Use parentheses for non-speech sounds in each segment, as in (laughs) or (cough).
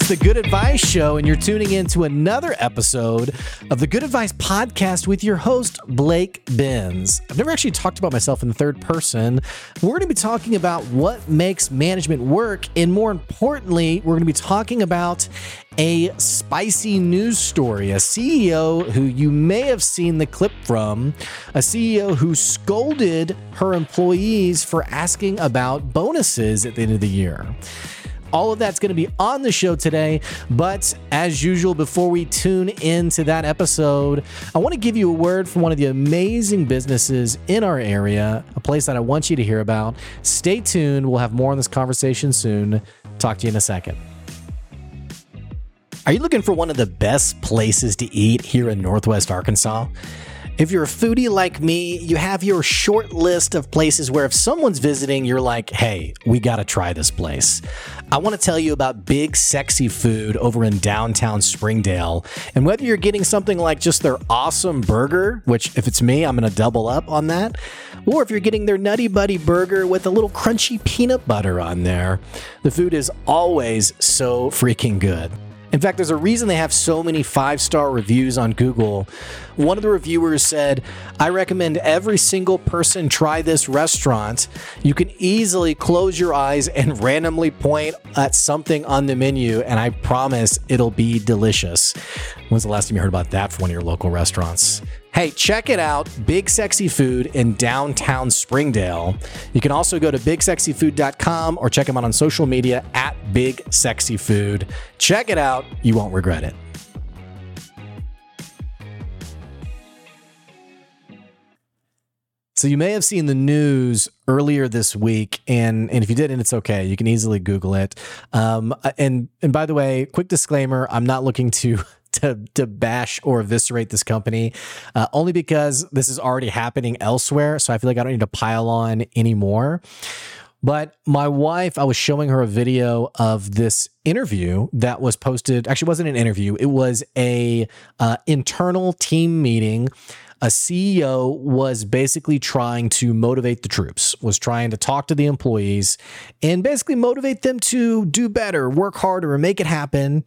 it's the Good Advice Show, and you're tuning in to another episode of the Good Advice Podcast with your host, Blake Benz. I've never actually talked about myself in the third person. We're going to be talking about what makes management work, and more importantly, we're going to be talking about a spicy news story. A CEO who you may have seen the clip from, a CEO who scolded her employees for asking about bonuses at the end of the year. All of that's going to be on the show today. But as usual, before we tune into that episode, I want to give you a word from one of the amazing businesses in our area, a place that I want you to hear about. Stay tuned. We'll have more on this conversation soon. Talk to you in a second. Are you looking for one of the best places to eat here in Northwest Arkansas? If you're a foodie like me, you have your short list of places where if someone's visiting, you're like, hey, we gotta try this place. I wanna tell you about Big Sexy Food over in downtown Springdale. And whether you're getting something like just their awesome burger, which if it's me, I'm gonna double up on that, or if you're getting their Nutty Buddy burger with a little crunchy peanut butter on there, the food is always so freaking good. In fact, there's a reason they have so many five star reviews on Google. One of the reviewers said, I recommend every single person try this restaurant. You can easily close your eyes and randomly point at something on the menu, and I promise it'll be delicious. When's the last time you heard about that from one of your local restaurants? Hey, check it out Big Sexy Food in downtown Springdale. You can also go to bigsexyfood.com or check them out on social media at Big Sexy Food. Check it out, you won't regret it. So you may have seen the news earlier this week, and and if you didn't, it's okay. You can easily Google it. Um, and and by the way, quick disclaimer: I'm not looking to (laughs) to to bash or eviscerate this company, uh, only because this is already happening elsewhere. So I feel like I don't need to pile on anymore. But my wife, I was showing her a video of this interview that was posted. Actually, wasn't an interview. It was a uh, internal team meeting a CEO was basically trying to motivate the troops, was trying to talk to the employees and basically motivate them to do better, work harder, and make it happen.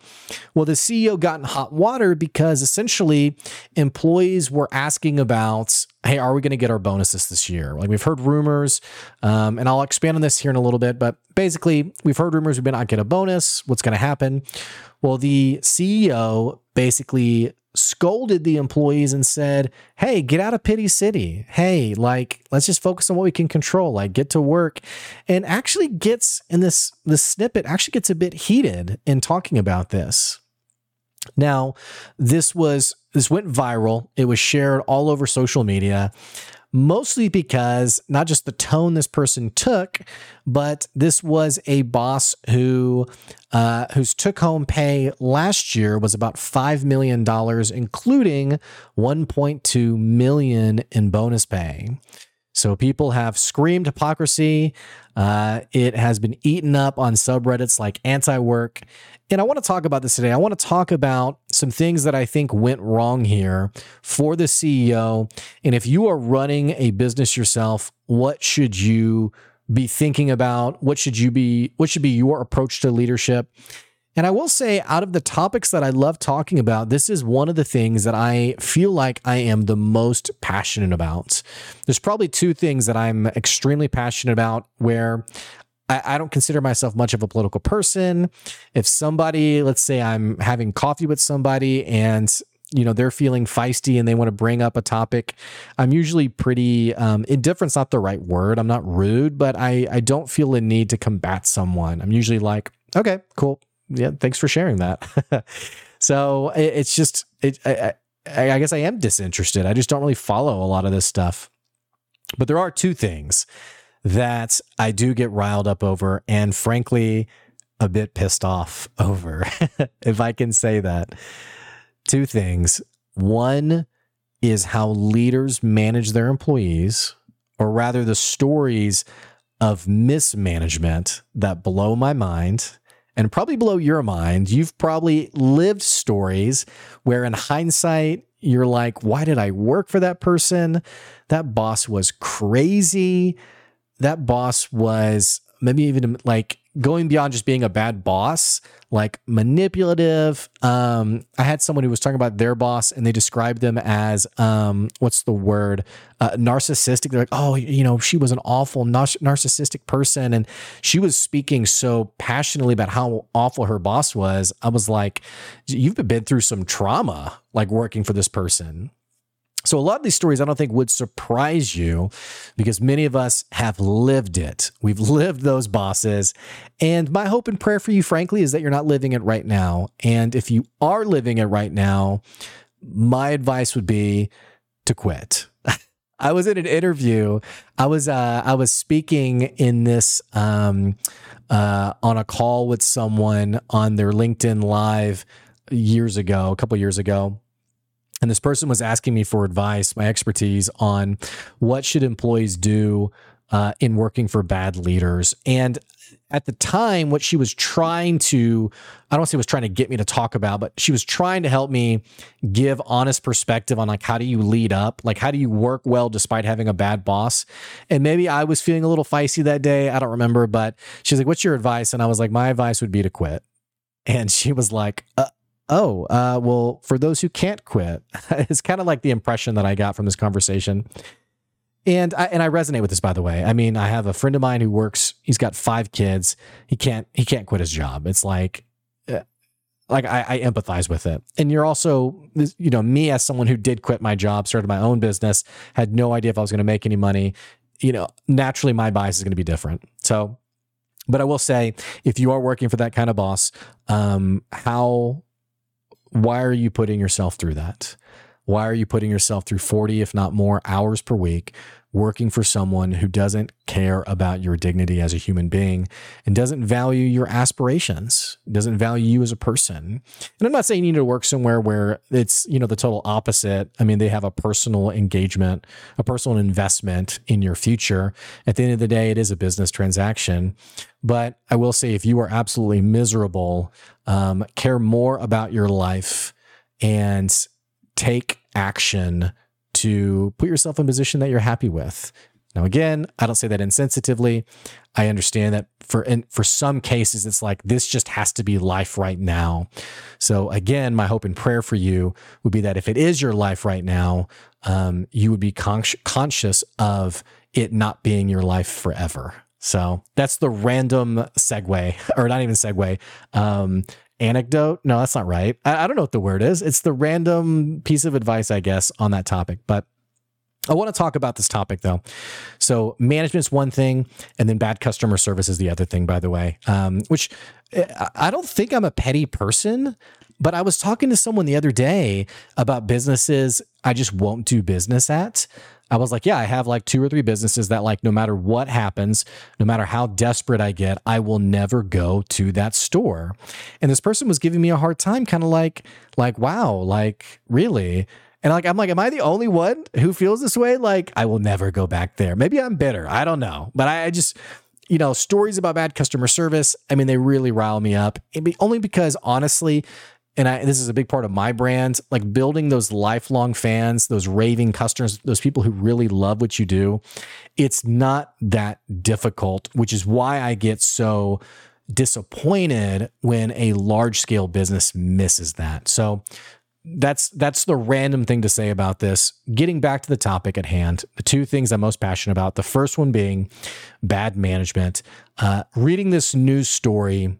Well, the CEO got in hot water because essentially employees were asking about hey, are we going to get our bonuses this year? Like we've heard rumors, um, and I'll expand on this here in a little bit, but basically, we've heard rumors we may not get a bonus. What's going to happen? Well, the CEO basically scolded the employees and said, Hey, get out of Pity City. Hey, like, let's just focus on what we can control. Like, get to work. And actually gets in this, this snippet, actually gets a bit heated in talking about this. Now, this was, this went viral. It was shared all over social media mostly because not just the tone this person took, but this was a boss who uh, whose took home pay last year was about five million dollars, including 1.2 million in bonus pay. So people have screamed hypocrisy. Uh, it has been eaten up on subreddits like anti work. And I want to talk about this today. I want to talk about some things that I think went wrong here for the CEO. And if you are running a business yourself, what should you be thinking about? What should you be, what should be your approach to leadership? And I will say, out of the topics that I love talking about, this is one of the things that I feel like I am the most passionate about. There's probably two things that I'm extremely passionate about where I, don't consider myself much of a political person. If somebody, let's say I'm having coffee with somebody and you know they're feeling feisty and they want to bring up a topic i'm usually pretty um, not the right word i'm not rude but i i don't feel a need to combat someone i'm usually like okay cool yeah thanks for sharing that (laughs) so it, it's just it I, I guess i am disinterested i just don't really follow a lot of this stuff but there are two things that I do get riled up over and frankly a bit pissed off (laughs) over, if I can say that. Two things. One is how leaders manage their employees, or rather, the stories of mismanagement that blow my mind and probably blow your mind. You've probably lived stories where, in hindsight, you're like, why did I work for that person? That boss was crazy that boss was maybe even like going beyond just being a bad boss, like manipulative. Um, I had someone who was talking about their boss and they described them as, um, what's the word? Uh, narcissistic. They're like, oh, you know, she was an awful nar- narcissistic person. And she was speaking so passionately about how awful her boss was. I was like, you've been through some trauma, like working for this person. So, a lot of these stories I don't think would surprise you because many of us have lived it. We've (laughs) lived those bosses. And my hope and prayer for you, frankly, is that you're not living it right now. And if you are living it right now, my advice would be to quit. (laughs) I was in an interview. I was uh, I was speaking in this um, uh, on a call with someone on their LinkedIn Live years ago, a couple years ago and this person was asking me for advice, my expertise on what should employees do uh, in working for bad leaders. And at the time, what she was trying to, I don't say was trying to get me to talk about, but she was trying to help me give honest perspective on like how do you lead up? Like how do you work well despite having a bad boss? And maybe I was feeling a little feisty that day. I don't remember, but she's like, what's your advice? And I was like, my advice would be to quit. And she was like, uh, oh, uh, well, for those who can't quit, (laughs) it's kind of like the impression that I got from this conversation. And I, and I resonate with this, by the way. I mean, I have a friend of mine who works. He's got five kids. He can't he can't quit his job. It's like, uh, like I, I empathize with it. And you're also, you know, me as someone who did quit my job, started my own business, had no idea if I was going to make any money. You know, naturally, my bias is going to be different. So, but I will say, if you are working for that kind of boss, um, how why are you putting yourself through that? Why are you putting yourself through 40, if not more, hours per week working for someone who doesn't care about your dignity as a human being and doesn't value your aspirations, doesn't value you as a person? And I'm not saying you need to work somewhere where it's, you know, the total opposite. I mean, they have a personal engagement, a personal investment in your future. At the end of the day, it is a business transaction. But I will say, if you are absolutely miserable, um, care more about your life and take action to put yourself in a position that you're happy with. Now, again, I don't say that insensitively. I understand that for in, for some cases, it's like this just has to be life right now. So, again, my hope and prayer for you would be that if it is your life right now, um, you would be con- conscious of it not being your life forever. So that's the random segue, or not even segue, um, anecdote. No, that's not right. I, I don't know what the word is. It's the random piece of advice, I guess, on that topic. But I want to talk about this topic though. So management's one thing, and then bad customer service is the other thing, by the way. Um, which eh, I don't think I'm a petty person, but I was talking to someone the other day about businesses I just won't do business at. I was like, yeah, I have like two or three businesses that, like, no matter what happens, no matter how desperate I get, I will never go to that store. And this person was giving me a hard time, kind of like, like, wow, like, really? And like, I'm like, am I the only one who feels this way? Like, I will never go back there. Maybe I'm bitter. I don't know. But I, I just, you know, stories about bad customer service, I mean, they really rile me up. Be, only because honestly, and I, this is a big part of my brand, like building those lifelong fans, those raving customers, those people who really love what you do. It's not that difficult, which is why I get so disappointed when a large scale business misses that. So that's that's the random thing to say about this. Getting back to the topic at hand, the two things I'm most passionate about. The first one being bad management. Uh, reading this news story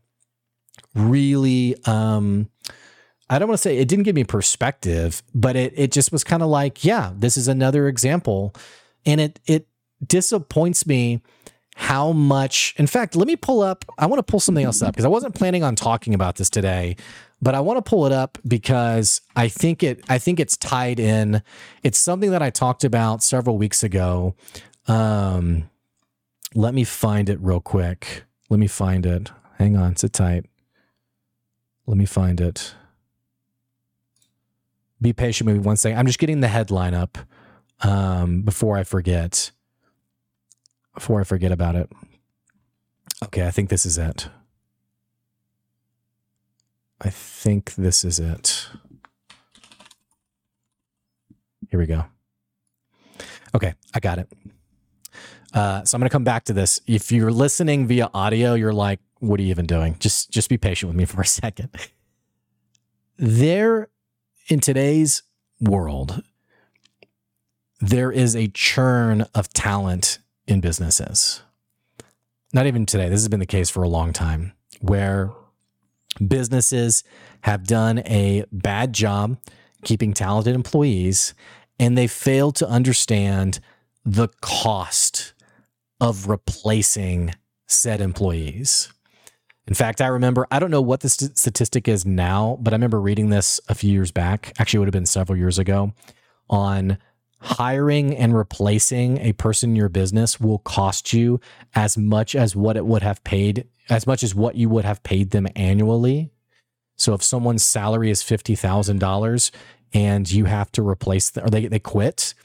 really um, I don't want to say it didn't give me perspective, but it it just was kind of like, yeah, this is another example. And it it disappoints me how much in fact, let me pull up I want to pull something else up because I wasn't planning on talking about this today, but I want to pull it up because I think it I think it's tied in. It's something that I talked about several weeks ago. Um let me find it real quick. Let me find it. Hang on, sit tight. Let me find it be patient with me one second. I'm just getting the headline up um, before I forget. Before I forget about it. Okay, I think this is it. I think this is it. Here we go. Okay, I got it. Uh, so I'm going to come back to this. If you're listening via audio, you're like, what are you even doing? Just just be patient with me (laughs) for a second. There in today's world, there is a churn of talent in businesses. Not even today. This has been the case for a long time where businesses have done a bad job keeping talented employees and they fail to understand the cost of replacing said employees. In fact, I remember, I don't know what the st- statistic is now, but I remember reading this a few years back. Actually, it would have been several years ago on hiring and replacing a person in your business will cost you as much as what it would have paid, as much as what you would have paid them annually. So if someone's salary is $50,000 and you have to replace them or they, they quit,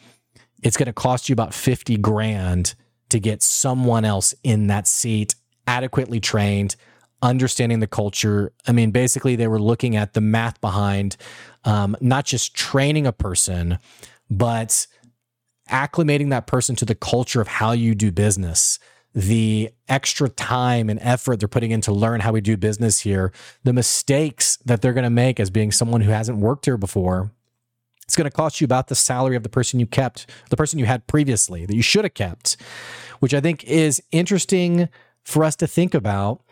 it's going to cost you about 50 grand to get someone else in that seat, adequately trained, understanding the culture. I mean, basically, they were looking at the math behind um, not just training a person, but acclimating that person to the culture of how you do business, the extra time and effort they're putting in to learn how we do business here, the mistakes that they're going to make as being someone who hasn't worked here before. It's going to cost you about the salary of the person you kept, the person you had previously that you should have kept, which I think is interesting for us to think about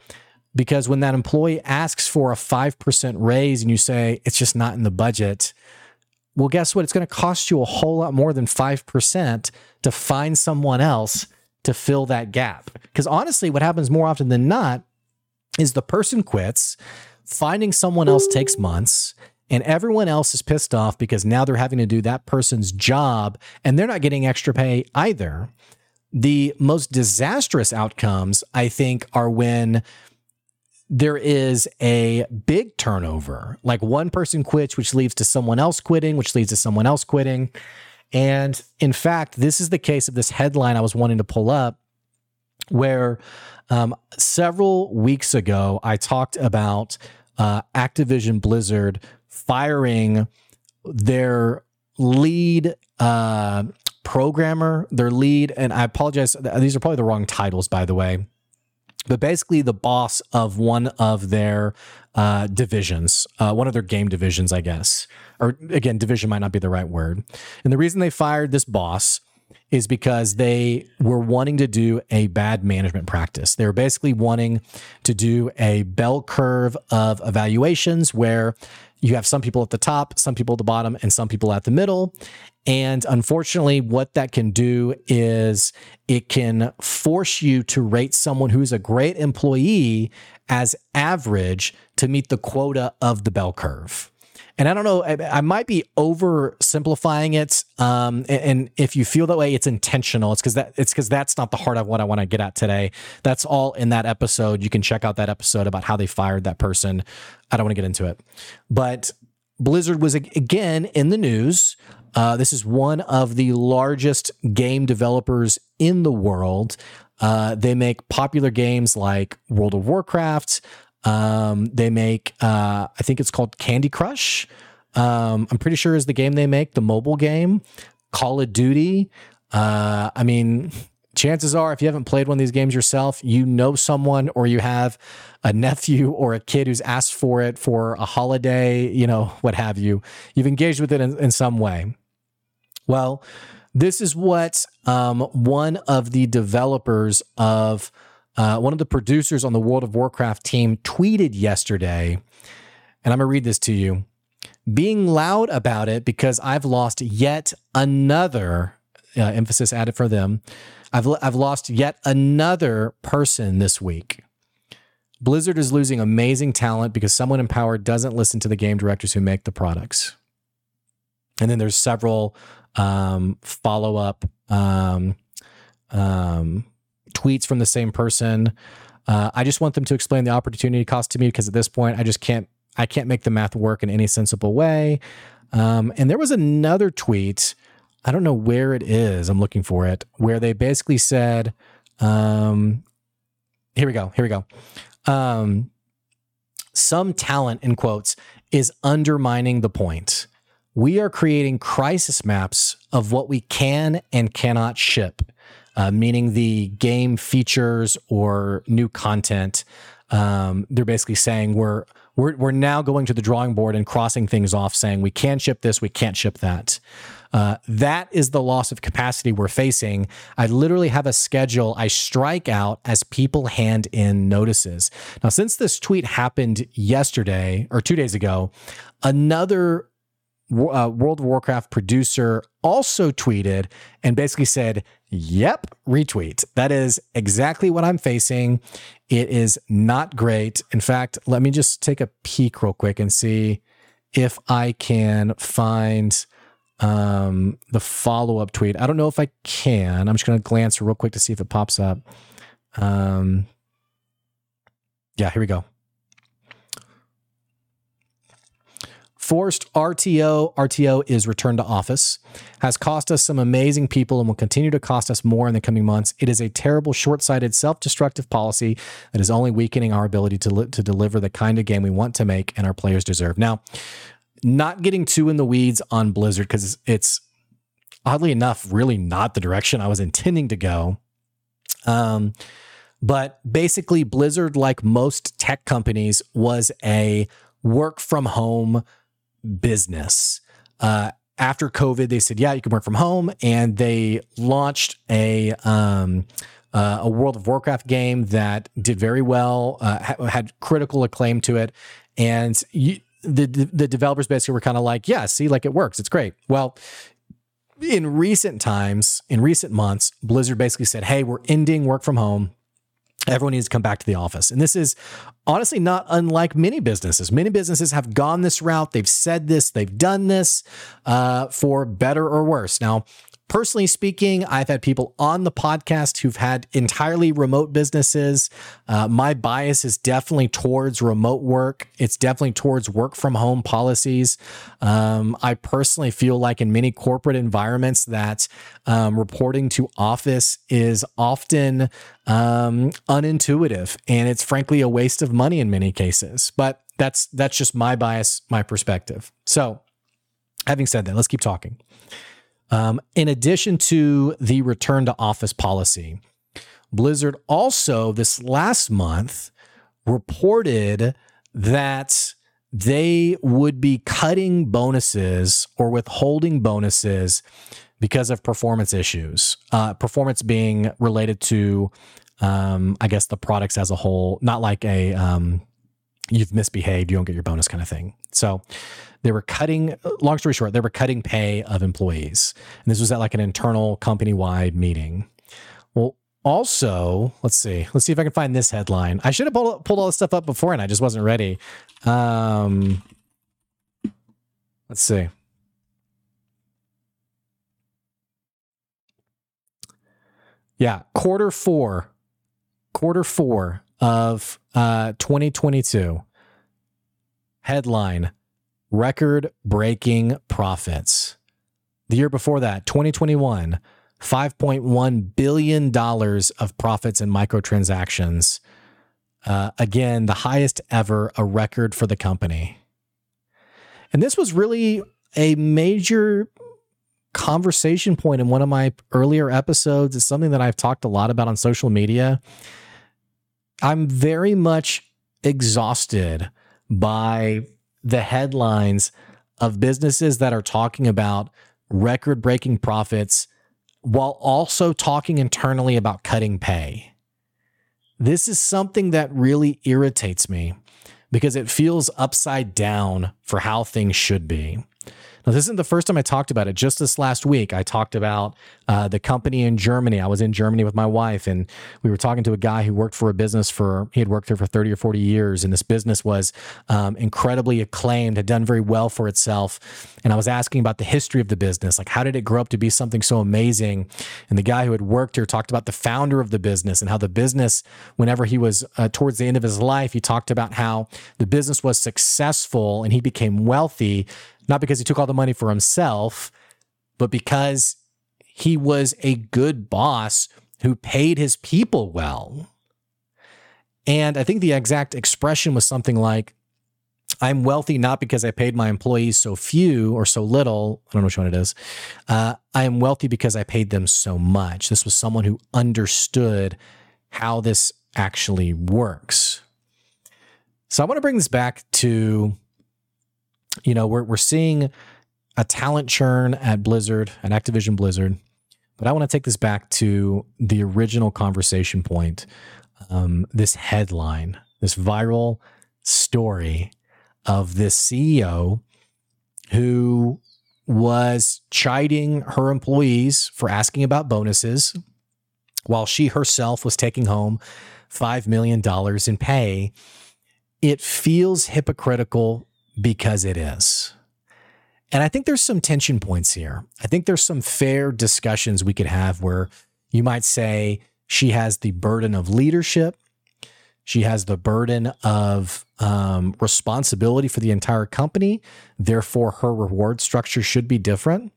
because when that employee asks for a 5% raise and you say it's just not in the budget, well, guess what? It's going to cost you a whole lot more than 5% to find someone else to fill that gap. Because honestly, what happens more often than not is the person quits, finding someone else takes months, and everyone else is pissed off because now they're having to do that person's job and they're not getting extra pay either. The most disastrous outcomes, I think, are when there is a big turnover. Like one person quits, which leads to someone else quitting, which leads to someone else quitting. And in fact, this is the case of this headline I was wanting to pull up, where um, several weeks ago I talked about uh, Activision Blizzard firing their lead uh, programmer, their lead, and I apologize, these are probably the wrong titles, by the way but basically the boss of one of their uh, divisions, uh, one of their game divisions, I guess. Or again, division might not be the right word. And the reason they fired this boss is because they were wanting to do a bad management practice. They were basically wanting to do a bell curve of evaluations where you have some people at the top, some people at the bottom, and some people at the middle. And unfortunately, what that can do is it can force you to rate someone who's a great employee as average to meet the quota of the bell curve. And I don't know, I, might be oversimplifying it. Um, and, and, if you feel that way, it's intentional. It's because that it's because that's not the heart of what I want to get at today. That's all in that episode. You can check out that episode about how they fired that person. I don't want to get into it, but Blizzard was again in the news. Uh, this is one of the largest game developers in the world. Uh, they make popular games like World of Warcraft, um, they make, uh, I think it's called Candy Crush. Um, I'm pretty sure is the game they make, the mobile game, Call of Duty. Uh, I mean, chances are, if you haven't played one of these games yourself, you know someone or you have a nephew or a kid who's asked for it for a holiday, you know, what have you. You've engaged with it in, in some way. Well, this is what um, one of the developers of uh, one of the producers on the World of Warcraft team tweeted yesterday, and I'm going to read this to you being loud about it because I've lost yet another uh, emphasis added for them. I've, I've lost yet another person this week. Blizzard is losing amazing talent because someone in power doesn't listen to the game directors who make the products. And then there's several um, follow up um, um, tweets from the same person. Uh, I just want them to explain the opportunity cost to me because at this point, I just can't I can't make the math work in any sensible way. Um, and there was another tweet. I don't know where it is. I'm looking for it. Where they basically said, um, "Here we go. Here we go." Um, some talent in quotes is undermining the point. We are creating crisis maps of what we can and cannot ship uh, meaning the game features or new content. um, they're basically saying we're we're we're now going to the drawing board and crossing things off, saying we can ship this, we can't ship that. Uh, that is the loss of capacity we're facing. I literally have a schedule I strike out as people hand in notices. Now, since this tweet happened yesterday or two days ago, another uh, World of Warcraft producer also tweeted and basically said, Yep, retweet. That is exactly what I'm facing. It is not great. In fact, let me just take a peek real quick and see if I can find um, the follow up tweet. I don't know if I can. I'm just going to glance real quick to see if it pops up. Um, yeah, here we go. Forced RTO, RTO is return to office, has cost us some amazing people and will continue to cost us more in the coming months. It is a terrible, short sighted, self destructive policy that is only weakening our ability to, li- to deliver the kind of game we want to make and our players deserve. Now, not getting too in the weeds on Blizzard because it's oddly enough really not the direction I was intending to go. Um, but basically, Blizzard, like most tech companies, was a work from home business. Uh, after COVID, they said, "Yeah, you can work from home," and they launched a um, uh, a World of Warcraft game that did very well, uh, ha- had critical acclaim to it, and you, the the developers basically were kind of like, "Yeah, see, like it works, it's great." Well. In recent times, in recent months, Blizzard basically said, Hey, we're ending work from home everyone needs to come back to the office. And this is honestly not unlike many businesses. Many businesses have gone this route. They've said this, they've done this uh, for better or worse. Now, Personally speaking, I've had people on the podcast who've had entirely remote businesses. Uh, my bias is definitely towards remote work. It's definitely towards work from home policies. Um, I personally feel like in many corporate environments that um, reporting to office is often um, unintuitive, and it's frankly a waste of money in many cases. But that's that's just my bias, my perspective. So, having said that, let's keep talking. Um, in addition to the return to office policy, Blizzard also this last month reported that they would be cutting bonuses or withholding bonuses because of performance issues. Uh, performance being related to, um, I guess, the products as a whole, not like a um, you've misbehaved, you don't get your bonus kind of thing. So they were cutting, long story short, they were cutting pay of employees. And this was at like an internal company wide meeting. Well, also, let's see, let's see if I can find this headline. I should have pulled, pulled all this stuff up before and I just wasn't ready. Um, let's see. Yeah, quarter four, quarter four of uh, 2022. Headline Record breaking profits. The year before that, 2021, $5.1 billion of profits in microtransactions. Uh, again, the highest ever, a record for the company. And this was really a major conversation point in one of my earlier episodes. It's something that I've talked a lot about on social media. I'm very much exhausted by the headlines of businesses that are talking about record breaking profits while also talking internally about cutting pay. This is something that really irritates me because it feels upside down for how things should be. Now, this isn't the first time I talked about it. Just this last week, I talked about uh, the company in Germany. I was in Germany with my wife, and we were talking to a guy who worked for a business for, he had worked there for 30 or 40 years. And this business was um, incredibly acclaimed, had done very well for itself. And I was asking about the history of the business. Like, how did it grow up to be something so amazing? And the guy who had worked here talked about the founder of the business and how the business, whenever he was uh, towards the end of his life, he talked about how the business was successful and he became wealthy not because he took all the money for himself, but because he was a good boss who paid his people well. And I think the exact expression was something like, I'm wealthy not because I paid my employees so few or so little. I don't know which one it is. Uh, I am wealthy because I paid them so much. This was someone who understood how this actually works. So I want to bring this back to, you know, we're, we're seeing a talent churn at Blizzard, at Activision Blizzard. But I want to take this back to the original conversation point. Um, this headline, this viral story of this CEO who was chiding her employees for asking about bonuses while she herself was taking home $5 million in pay. It feels hypocritical because it is. And I think there's some tension points here. I think there's some fair discussions we could have where you might say she has the burden of leadership. She has the burden of um, responsibility for the entire company. Therefore, her reward structure should be different.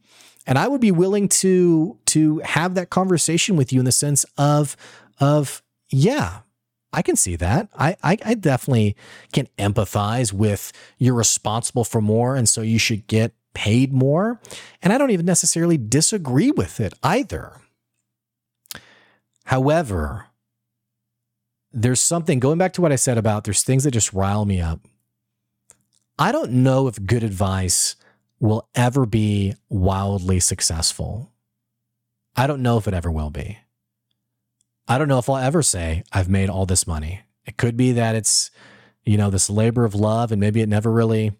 And I would be willing to to have that conversation with you in the sense of of yeah, I can see that. I, I, I definitely can empathize with you're responsible for more, and so you should get paid more. And I don't even necessarily disagree with it either. However, there's something going back to what I said about there's things that just rile me up. I don't know if good advice will ever be wildly successful. I don't know if it ever will be. I don't know if I'll ever say I've made all this money. It could be that it's, you know, this labor of love and maybe it never really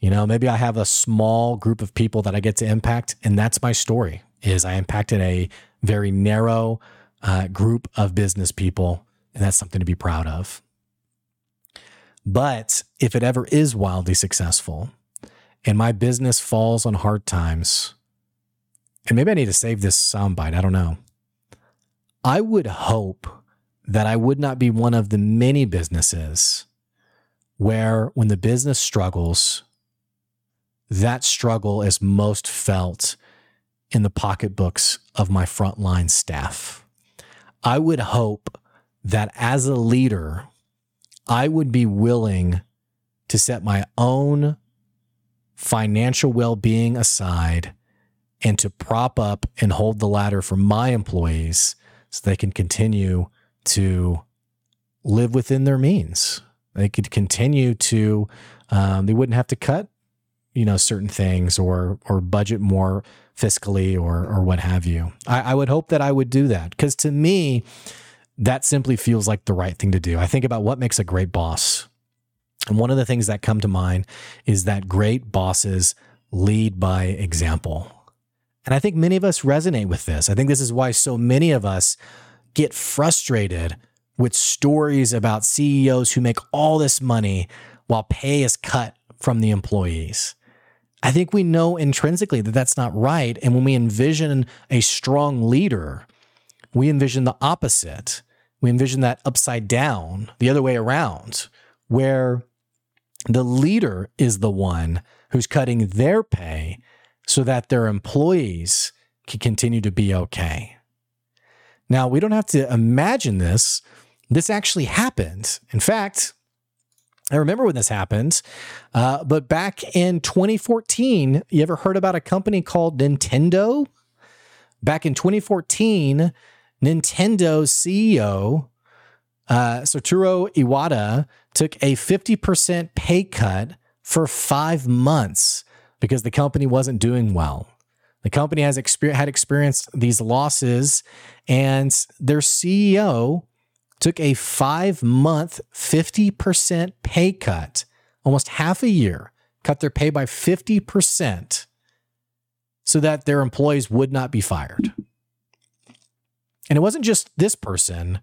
you know, maybe I have a small group of people that I get to impact, and that's my story. Is I impacted a very narrow uh, group of business people, and that's something to be proud of. But if it ever is wildly successful, and my business falls on hard times, and maybe I need to save this soundbite, I don't know. I would hope that I would not be one of the many businesses where when the business struggles, that struggle is most felt in the pocketbooks of my frontline staff. I would hope that as a leader, I would be willing to set my own financial well being aside and to prop up and hold the ladder for my employees so they can continue to live within their means. They could continue to, um, they wouldn't have to cut you know certain things or or budget more fiscally or or what have you. I, I would hope that I would do that because to me, that simply feels like the right thing to do. I think about what makes a great boss. And one of the things that come to mind is that great bosses lead by example. And I think many of us resonate with this. I think this is why so many of us get frustrated with stories about CEOs who make all this money while pay is cut from the employees. I think we know intrinsically that that's not right. And when we envision a strong leader, we envision the opposite. We envision that upside down, the other way around, where the leader is the one who's cutting their pay so that their employees can continue to be okay. Now, we don't have to imagine this. This actually happened. In fact, I remember when this happened, uh, but back in 2014, you ever heard about a company called Nintendo? Back in 2014, Nintendo's CEO, uh, Satoru Iwata, took a 50% pay cut for five months because the company wasn't doing well. The company has exper- had experienced these losses, and their CEO took a five month, 50% pay cut, almost half a year, cut their pay by 50% so that their employees would not be fired. And it wasn't just this person.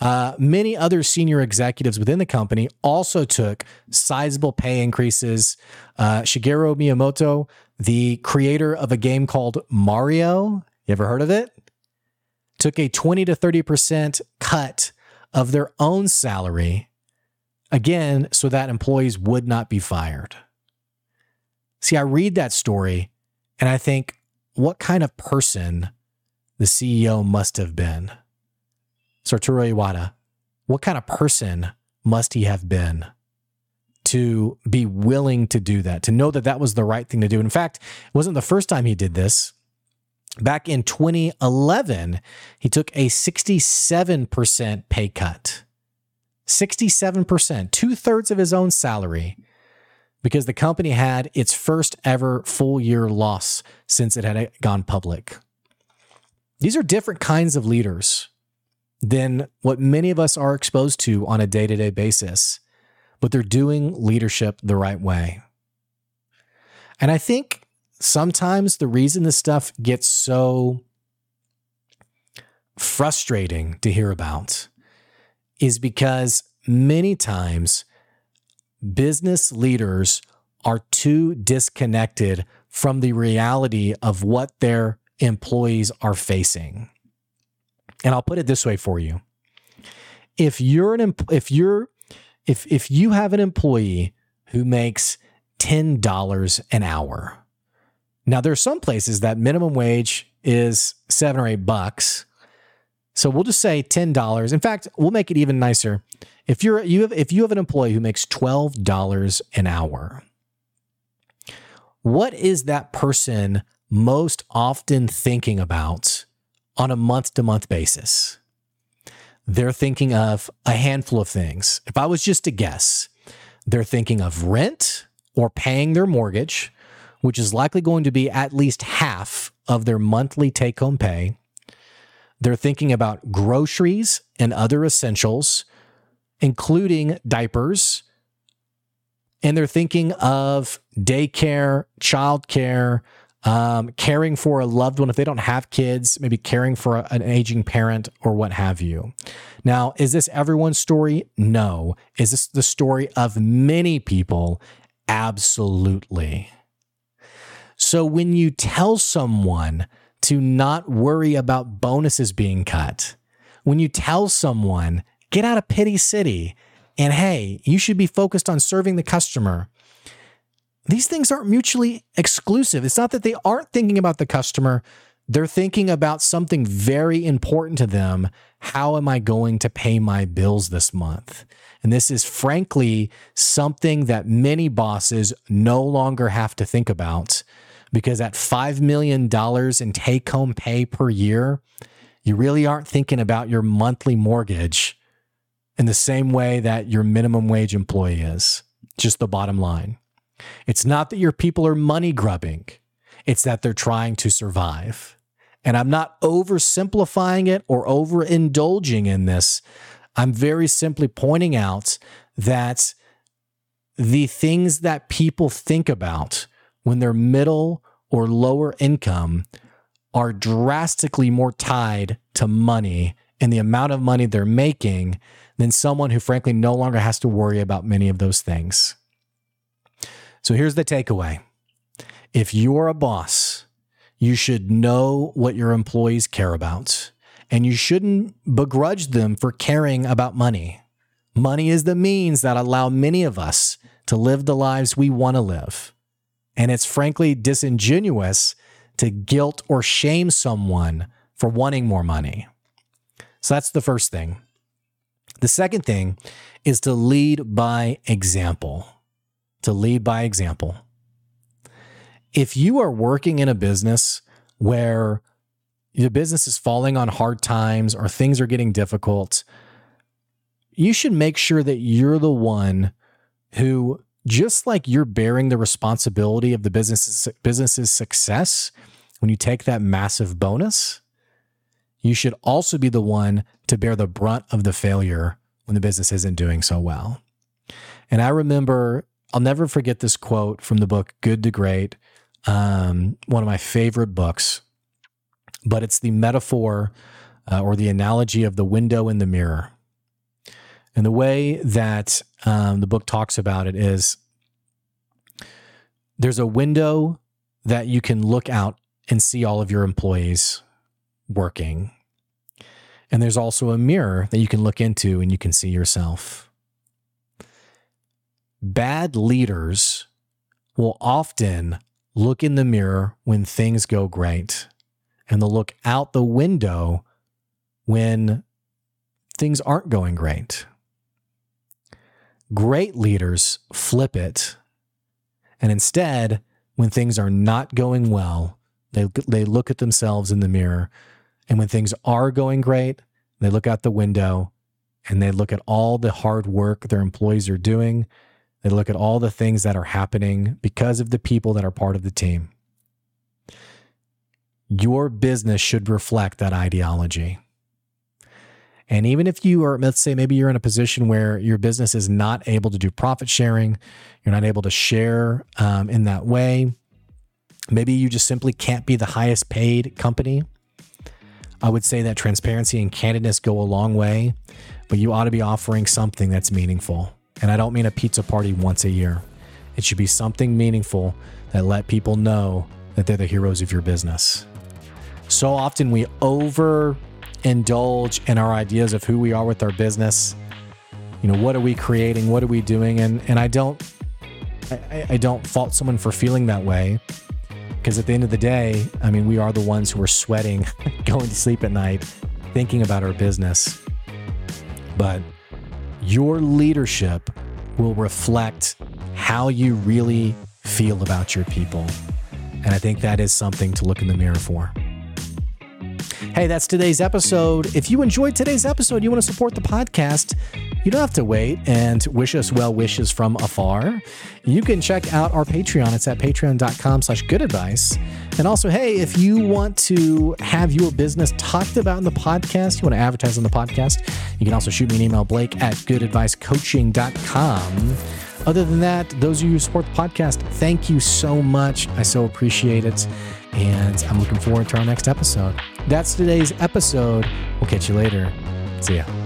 Uh, many other senior executives within the company also took sizable pay increases. Uh, Shigeru Miyamoto, the creator of a game called Mario, you ever heard of it? Took a 20 to 30% cut of their own salary, again, so that employees would not be fired. See, I read that story and I think, what kind of person the CEO must have been? Satoru Iwata, what kind of person must he have been to be willing to do that, to know that that was the right thing to do? In fact, it wasn't the first time he did this. Back in 2011, he took a 67% pay cut. 67%, two thirds of his own salary, because the company had its first ever full year loss since it had gone public. These are different kinds of leaders than what many of us are exposed to on a day to day basis, but they're doing leadership the right way. And I think sometimes the reason this stuff gets so frustrating to hear about is because many times business leaders are too disconnected from the reality of what their employees are facing. And I'll put it this way for you. If you're an if you're if if you have an employee who makes $10 an hour. Now there are some places that minimum wage is 7 or 8 bucks so we'll just say $10. In fact, we'll make it even nicer. If you're you have if you have an employee who makes $12 an hour, what is that person most often thinking about on a month to month basis? They're thinking of a handful of things. If I was just to guess, they're thinking of rent or paying their mortgage, which is likely going to be at least half of their monthly take home pay. They're thinking about groceries and other essentials, including diapers. And they're thinking of daycare, childcare, um, caring for a loved one if they don't have kids, maybe caring for a, an aging parent or what have you. Now, is this everyone's story? No. Is this the story of many people? Absolutely. So when you tell someone to not worry about bonuses being cut. When you tell someone, get out of Pity City, and hey, you should be focused on serving the customer. These things aren't mutually exclusive. It's not that they aren't thinking about the customer, they're thinking about something very important to them. How am I going to pay my bills this month? And this is frankly something that many bosses no longer have to think about because at $5 million in take home pay per year, you really aren't thinking about your monthly mortgage in the same way that your minimum wage employee is. Just the bottom line. It's not that your people are money grubbing, it's that they're trying to survive. And I'm not oversimplifying it or overindulging in this. I'm very simply pointing out that the things that people think about when they're middle or lower income are drastically more tied to money and the amount of money they're making than someone who, frankly, no longer has to worry about many of those things. So here's the takeaway if you're a boss, you should know what your employees care about, and you shouldn't begrudge them for caring about money. Money is the means that allow many of us to live the lives we want to live. And it's frankly disingenuous to guilt or shame someone for wanting more money. So that's the first thing. The second thing is to lead by example. To lead by example. If you are working in a business where the business is falling on hard times or things are getting difficult, you should make sure that you're the one who just like you're bearing the responsibility of the business's, business's success when you take that massive bonus, you should also be the one to bear the brunt of the failure when the business isn't doing so well. And I remember, I'll never forget this quote from the book Good to Great, um, one of my favorite books, but it's the metaphor uh, or the analogy of the window in the mirror. And the way that um, the book talks about it is there's a window that you can look out and see all of your employees working. And there's also a mirror that you can look into and you can see yourself. Bad leaders will often look in the mirror when things go great, and they'll look out the window when things aren't going great. Great leaders flip it. And instead, when things are not going well, they, they look at themselves in the mirror. And when things are going great, they look out the window and they look at all the hard work their employees are doing. They look at all the things that are happening because of the people that are part of the team. Your business should reflect that ideology. And even if you are, let's say, maybe you're in a position where your business is not able to do profit sharing, you're not able to share um, in that way, maybe you just simply can't be the highest paid company. I would say that transparency and candidness go a long way, but you ought to be offering something that's meaningful. And I don't mean a pizza party once a year. It should be something meaningful that let people know that they're the heroes of your business. So often we over indulge in our ideas of who we are with our business. You know, what are we creating? What are we doing? And and I don't I, I don't fault someone for feeling that way. Because at the end of the day, I mean, we are the ones who are sweating, (laughs) going to sleep at night, thinking about our business. But your leadership will reflect how you really feel about your people. And I think that is something to look in the mirror for. Hey, that's today's episode. If you enjoyed today's episode, you want to support the podcast, you don't have to wait and wish us well wishes from afar. You can check out our Patreon. It's at patreon.com slash good advice. And also, hey, if you want to have your business talked about in the podcast, you want to advertise on the podcast, you can also shoot me an email, blake at goodadvicecoaching.com. Other than that, those of you who support the podcast, thank you so much. I so appreciate it. And I'm looking forward to our next episode. That's today's episode. We'll catch you later. See ya.